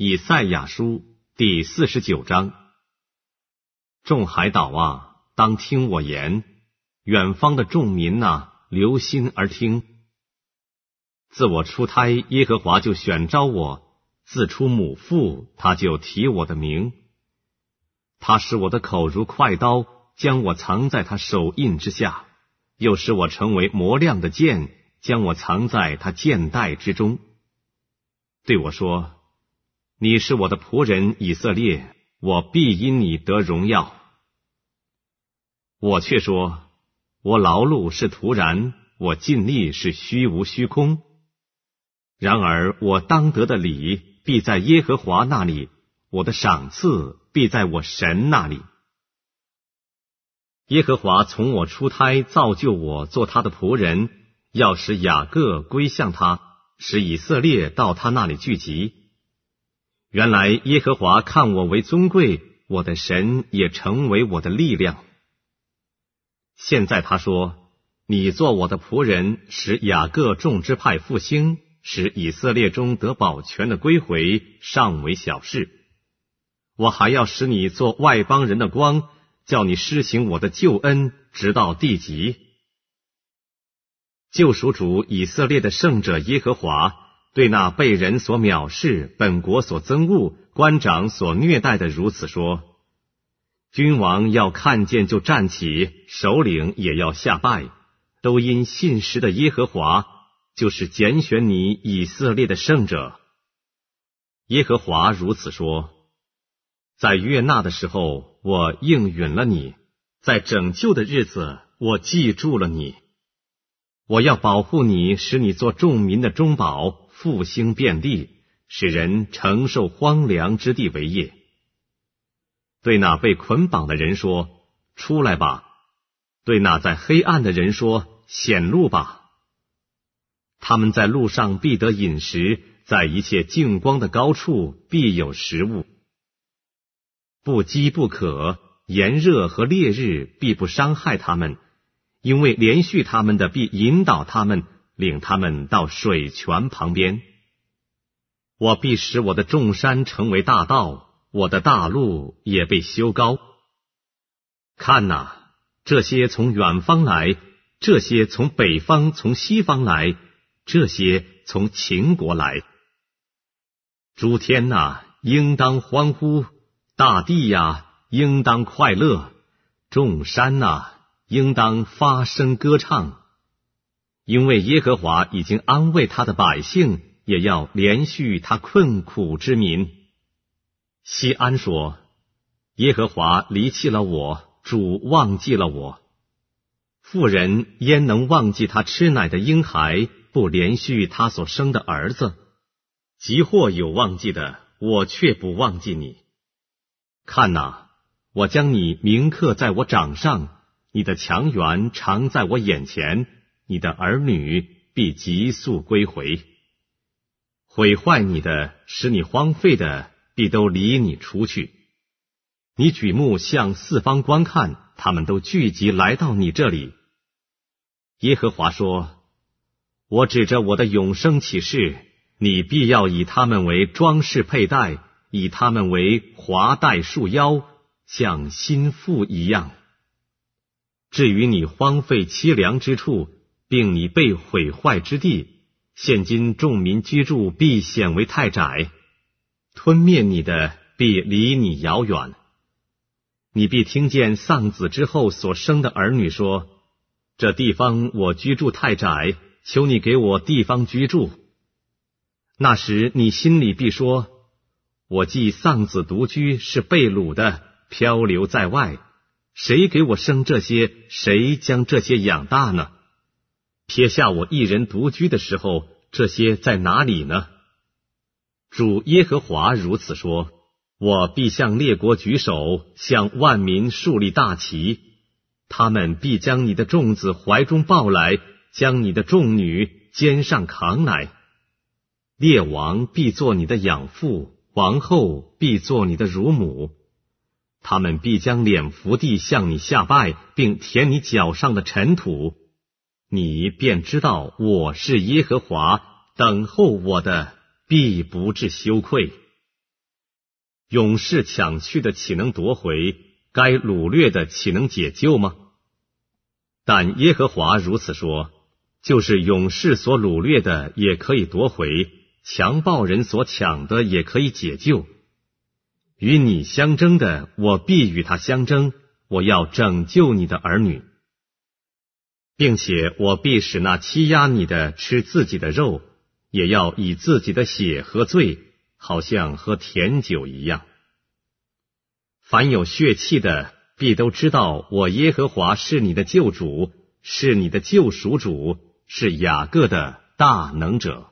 以赛亚书第四十九章：众海岛啊，当听我言；远方的众民呐，留心而听。自我出胎，耶和华就选召我；自出母腹，他就提我的名。他使我的口如快刀，将我藏在他手印之下；又使我成为磨亮的剑，将我藏在他剑带之中。对我说：“你是我的仆人以色列，我必因你得荣耀。”我却说：“我劳碌是徒然，我尽力是虚无虚空。然而我当得的礼必在耶和华那里，我的赏赐。”必在我神那里。耶和华从我出胎造就我做他的仆人，要使雅各归向他，使以色列到他那里聚集。原来耶和华看我为尊贵，我的神也成为我的力量。现在他说：“你做我的仆人，使雅各众支派复兴，使以色列中得保全的归回，尚为小事。”我还要使你做外邦人的光，叫你施行我的救恩，直到地极。救赎主以色列的圣者耶和华，对那被人所藐视、本国所憎恶、官长所虐待的如此说：君王要看见就站起，首领也要下拜，都因信实的耶和华，就是拣选你以色列的圣者。耶和华如此说。在悦纳的时候，我应允了你；在拯救的日子，我记住了你。我要保护你，使你做众民的中保，复兴遍地，使人承受荒凉之地为业。对那被捆绑的人说：“出来吧！”对那在黑暗的人说：“显露吧！”他们在路上必得饮食，在一切净光的高处必有食物。不饥不渴，炎热和烈日必不伤害他们，因为连续他们的必引导他们，领他们到水泉旁边。我必使我的众山成为大道，我的大路也被修高。看哪，这些从远方来，这些从北方、从西方来，这些从秦国来。诸天呐，应当欢呼。大地呀，应当快乐；众山呐，应当发声歌唱，因为耶和华已经安慰他的百姓，也要连续他困苦之民。西安说：“耶和华离弃了我，主忘记了我。妇人焉能忘记他吃奶的婴孩，不连续他所生的儿子？即或有忘记的，我却不忘记你。”看哪，我将你铭刻在我掌上，你的强援常在我眼前，你的儿女必急速归回。毁坏你的，使你荒废的，必都离你出去。你举目向四方观看，他们都聚集来到你这里。耶和华说：“我指着我的永生启示，你必要以他们为装饰佩戴。”以他们为华带束腰，像心腹一样。至于你荒废凄凉之处，并你被毁坏之地，现今众民居住必显为太窄，吞灭你的必离你遥远。你必听见丧子之后所生的儿女说：“这地方我居住太窄，求你给我地方居住。”那时你心里必说。我既丧子独居，是被掳的，漂流在外。谁给我生这些？谁将这些养大呢？撇下我一人独居的时候，这些在哪里呢？主耶和华如此说：我必向列国举手，向万民树立大旗。他们必将你的众子怀中抱来，将你的众女肩上扛来。列王必做你的养父。王后必做你的乳母，他们必将脸伏地向你下拜，并舔你脚上的尘土，你便知道我是耶和华，等候我的必不致羞愧。勇士抢去的岂能夺回？该掳掠的岂能解救吗？但耶和华如此说：就是勇士所掳掠的也可以夺回，强暴人所抢的也可以解救。与你相争的，我必与他相争。我要拯救你的儿女，并且我必使那欺压你的吃自己的肉，也要以自己的血喝醉。好像喝甜酒一样。凡有血气的，必都知道我耶和华是你的救主，是你的救赎主，是雅各的大能者。